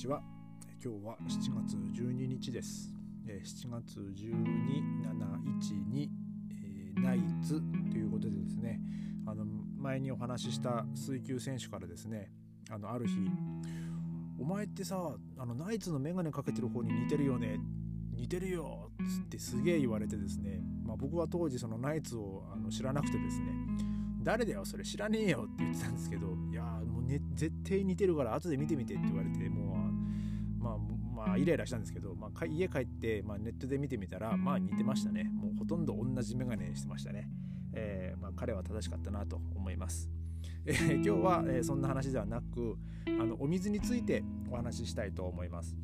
ちは。今日は7月12日です。7月12、712、えー、ナイツということでですねあの前にお話しした水球選手からですねあのある日お前ってさあのナイツの眼鏡かけてる方に似てるよね似てるよっつってすげえ言われてですね、まあ、僕は当時そのナイツをあの知らなくてですね誰だよそれ知らねえよって言ってたんですけどいやもう、ね、絶対似てるから後で見てみてって言われてもうまあ、まあ、イライラしたんですけど、まあ、家帰って、まあ、ネットで見てみたら、まあ似てましたね。もうほとんど同じメガネしてましたね。えー、まあ、彼は正しかったなと思います。えー、今日は、えー、そんな話ではなくあのお水についてお話ししたいと思います。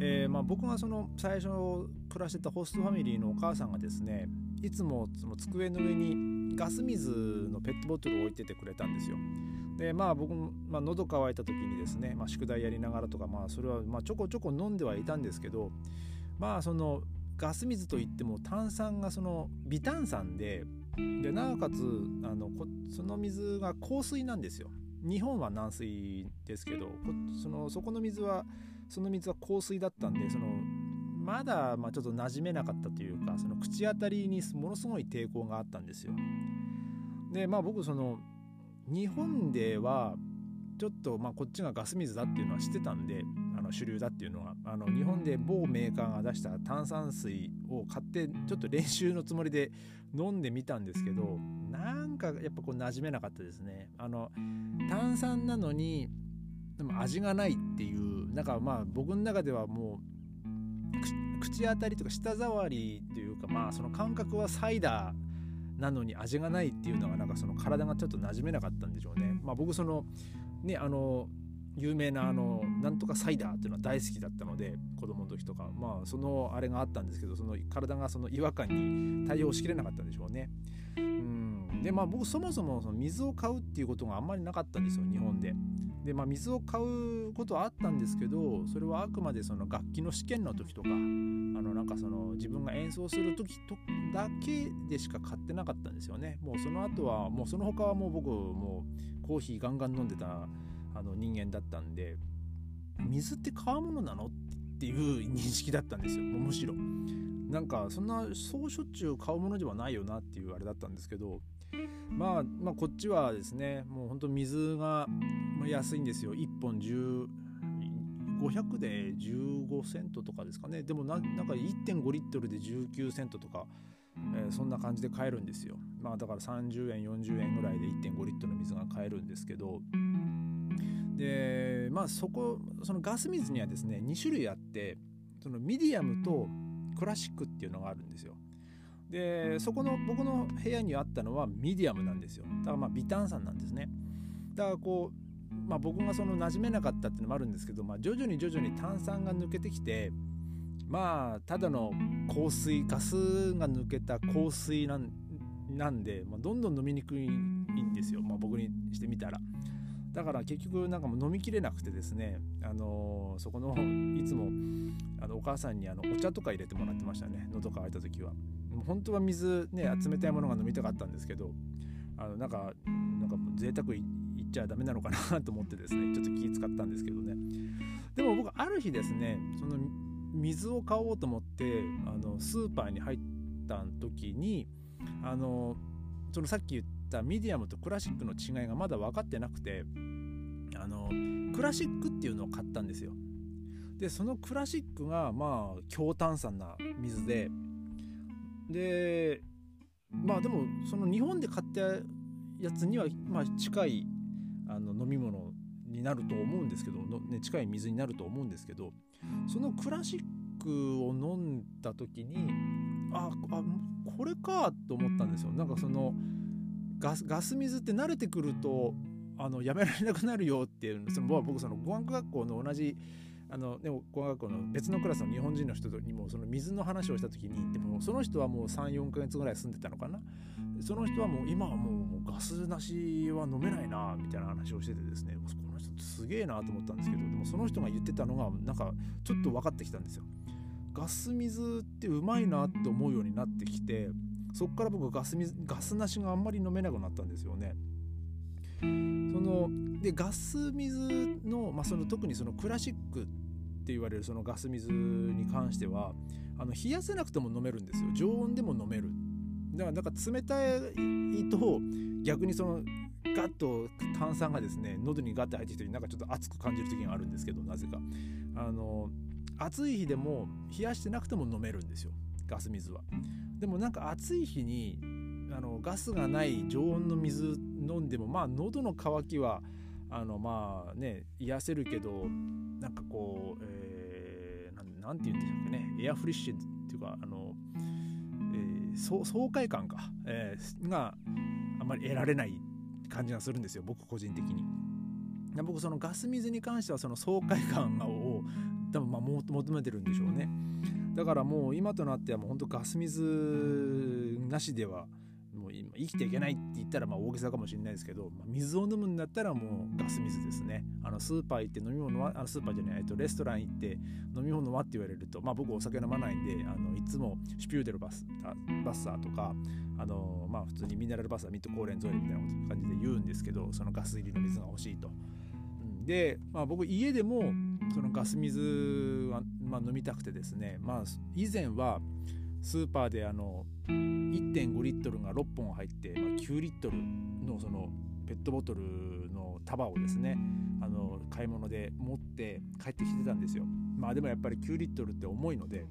えーまあ、僕がその最初暮らしてたホストファミリーのお母さんがですねいつもその机の上にガス水のペットボトルを置いててくれたんですよ。でまあ僕も、まあ、喉乾いた時にですね、まあ、宿題やりながらとかまあそれはまあちょこちょこ飲んではいたんですけどまあそのガス水といっても炭酸がその微炭酸ででなおかつあのその水が硬水なんですよ。日本は軟水ですけどそのそこの水はその水は硬水だったんでそのまだまあちょっと馴染めなかったというかその口当たりにものすごい抵抗があったんですよ。でまあ僕その日本ではちょっとまあこっちがガス水だっていうのは知ってたんであの主流だっていうのは。あの日本で某メーカーが出した炭酸水を買ってちょっと練習のつもりで飲んでみたんですけどなんかやっぱこう馴染めなかったですね。あの炭酸なのにでも味がないっていうなんかまあ僕の中ではもう口当たりとか舌触りというかまあその感覚はサイダーなのに味がないっていうのがなんかその体がちょっと馴染めなかったんでしょうね。まあ、僕そのねあの有名なあのなんとかサイダーっていうのは大好きだったので子供の時とかまあそのあれがあったんですけどその体がその違和感に対応しきれなかったんでしょうね。うんでまあ僕そもそもその水を買うっていうことがあんまりなかったんですよ日本で。でまあ水を買うことはあったんですけどそれはあくまでその楽器の試験の時とかあのなんかその自分が演奏する時とだけでしか買ってなかったんですよね。もうその後はもうその他はもう僕もうコーヒーガンガン飲んでたあの人間だったんで水って買うものなのっていう認識だったんですよ。むしろ。なんかそんなそうしょっちゅう買うものではないよなっていうあれだったんですけどまあ、まあこっちはですねもうほんと水が安いんですよ。1本10 500で15セントとかですかね。でもなんか1.5リットルで19セントとか、えー、そんな感じで買えるんですよ。まあだから30円40円ぐらいで1.5リットルの水が買えるんですけど。でまあそこそのガス水にはですね2種類あってそのミディアムとクラシックっていうのがあるんですよ。でそこの僕の部屋にあったのはミディアムなんですよ。だからまあ微炭酸なんですね。だからこう、まあ、僕がその馴染めなかったっていうのもあるんですけど、まあ、徐々に徐々に炭酸が抜けてきてまあただの香水ガスが抜けた香水なんなんで、まあ、どんどん飲みにくいんですよ、まあ、僕にしてみたら。だから結局なんかもう飲みきれなくてですね、あのー、そこのいつもあのお母さんにあのお茶とか入れてもらってましたね。喉乾いた時は。本当は水ね冷たいものが飲みたかったんですけどあのなんかなんか贅沢言っちゃダメなのかなと思ってですね ちょっと気使ったんですけどね。でも僕ある日ですねその水を買おうと思ってあのスーパーに入った時にあのそのさっき言ったミディアムとクラシックの違いがまだ分かってなくてあのクラシックっていうのを買ったんですよ。でそのクラシックがまあ強炭酸な水ででまあでもその日本で買ったやつにはまあ近いあの飲み物になると思うんですけどね、近い水になると思うんですけどそのクラシックを飲んだ時にああこれかと思ったんですよ。なんかそのガスガス水って慣れてくるとあのやめられなくなるよっていうその僕その語学学校の同じあのでも語学校の別のクラスの日本人の人にもその水の話をした時にでもその人はもう34ヶ月ぐらい住んでたのかな。その人はもう今はもうガスなしは飲めないなみたいな話をしててですねこの人すげえなと思ったんですけどでもその人が言ってたのがなんかちょっと分かってきたんですよ。ガス水ってうまいなって思うようになってきてそっから僕ガス水ガスなしがあんまり飲めなくなったんですよね。そのでガス水の,、まあ、その特にそのクラシックって言われるそのガス水に関してはあの冷やせなくても飲めるんですよ。常温でも飲める。だからなんか冷たいと逆にそのガッと炭酸がですね喉にガッて入ってきてなんかちょっと熱く感じる時があるんですけどなぜか。あの暑い日でも冷やしてなくても飲めるんですよ。ガス水は。でもなんか暑い日にあのガスがない常温の水飲んでもまあ喉の渇きはあのまあね癒せるけどなんかこう、えー、なんて言うんでしたっけねエアフリッシュっていうかあの、えー、爽快感か、えー、があんまり得られない感じがするんですよ僕個人的に。僕そのガス水に関してはその爽快感を求めてるんでしょうねだからもう今となってはもうほんとガス水なしではもう生きていけないって言ったらまあ大げさかもしれないですけど、まあ、水を飲むんだったらもうガス水ですねあのスーパー行って飲み物はあのスーパーじゃないえっとレストラン行って飲み物はって言われるとまあ僕お酒飲まないんであのいつもシュピューデルバスバッサーとかあのまあ普通にミネラルバスターミッドコーレンゾイルみたいな感じで言うんですけどそのガス入りの水が欲しいと。で、まあ、僕家でもそのガス水は、まあ、飲みたくてですね、まあ、以前はスーパーであの1.5リットルが6本入って、まあ、9リットルのそのペットボトルの束をですねあの買い物で持って帰ってきてたんですよ。まあでもやっぱり9リットルって重いので。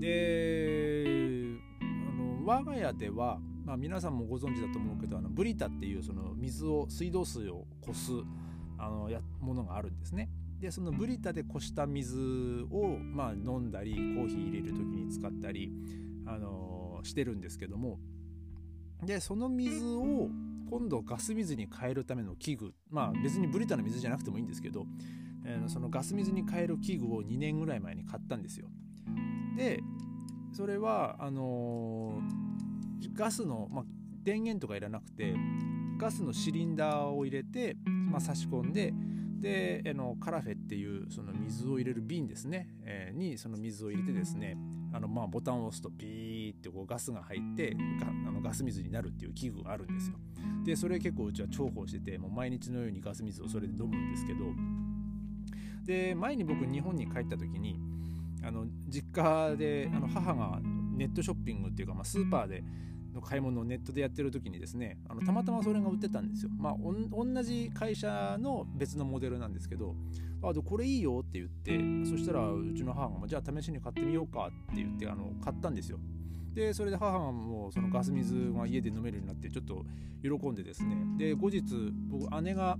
であの我が家では、まあ、皆さんもご存知だと思うけどあのブリタっていうその水を水道水をこすあのやものがあるんですね。でそのブリタでこした水を、まあ、飲んだりコーヒー入れる時に使ったりあのしてるんですけども。でその水を今度ガス水に変えるための器具まあ別にブリタの水じゃなくてもいいんですけど、えー、そのガス水に変える器具を2年ぐらい前に買ったんですよ。でそれはあのー、ガスの、まあ、電源とかいらなくてガスのシリンダーを入れて、まあ、差し込んでであのカラフェっていうその水を入れる瓶ですね、えー、にその水を入れてですねあのまあボタンを押すとピーってこうガスが入ってあのガス水になるっていう器具があるんですよ。でそれ結構うちは重宝しててもう毎日のようにガス水をそれで飲むんですけどで前に僕日本に帰った時にあの実家であの母がネットショッピングっていうか、まあ、スーパーでの買い物をネットでやってる時にですねあのたまたまそれが売ってたんですよ。まあ同じ会社の別のモデルなんですけどあでこれいいよって言ってそしたらうちの母がじゃあ試しに買ってみようかって言ってあの買ったんですよ。でそれで母がもうそのガス水が家で飲めるようになってちょっと喜んでですねで後日僕姉が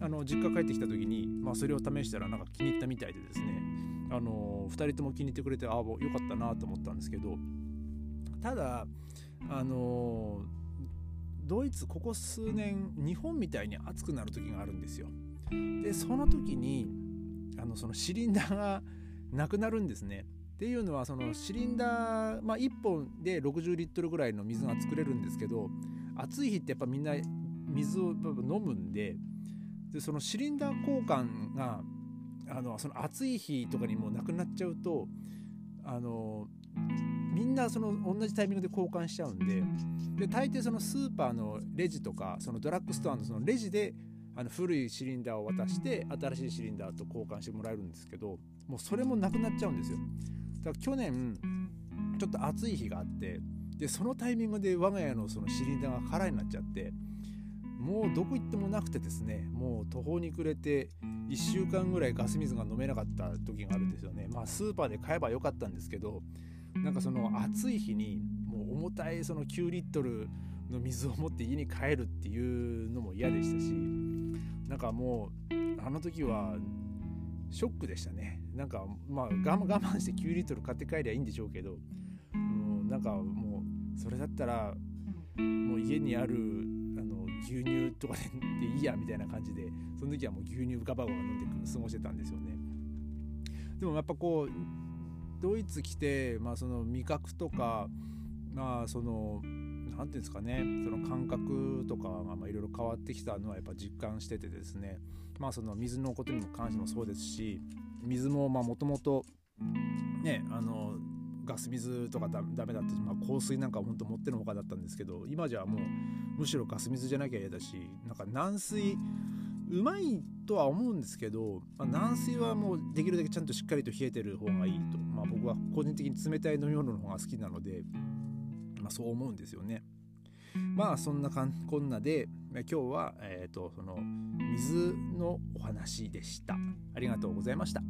あの実家帰ってきた時に、まあ、それを試したらなんか気に入ったみたいでですねあの2人とも気に入ってくれてああよかったなと思ったんですけどただあのドイツここ数年日本みたいに暑くなる時があるんですよ。でその時にあのそのシリンダーがなくなるんですね。っていうのはそのシリンダー、まあ、1本で60リットルぐらいの水が作れるんですけど暑い日ってやっぱみんな水を飲むんででそのシリンダー交換があのその暑い日とかにもうなくなっちゃうとあのみんなその同じタイミングで交換しちゃうんでで大抵そのスーパーのレジとかそのドラッグストアのそのレジであの古いシリンダーを渡して新しいシリンダーと交換してもらえるんですけどもうそれもなくなっちゃうんですよ。だから去年ちょっと暑い日があってでそのタイミングで我が家のそのシリンダーが空になっちゃってもうどこ行ってもなくてですねもう途方に暮れて1週間ぐらいガス水が飲めなかった時があるんですよね。まあスーパーで買えばよかったんですけどなんかその暑い日にもう重たいその9リットルの水を持って家に帰るっていうのも嫌でしたしなんかもうあの時はショックでしたね。なんかまあ我慢して9リットル買って帰りゃいいんでしょうけどもうなんかもうそれだったらもう家にあるあの牛乳とかでいいやみたいな感じでその時はもう牛乳ガバガバ飲んで過ごしてたんですよね。でもやっぱこうドイツ来て、まあ、その味覚とか、まあ、その何て言うんですかねその感覚とかがいろいろ変わってきたのはやっぱ実感しててですねまあその水のことにも関してもそうですし水ももともとねあのガス水とかダメだったし、まあ、香水なんか本当持ってのほかだったんですけど今じゃもうむしろガス水じゃなきゃ嫌だしなんか軟水うまいとは思うんですけど、まあ、軟水はもうできるだけちゃんとしっかりと冷えてる方がいいと、まあ、僕は個人的に冷たい飲み物の方が好きなので、まあ、そう思うんですよね。まあそんなかんこんなで今日は、えー、とその水のお話でした。ありがとうございました。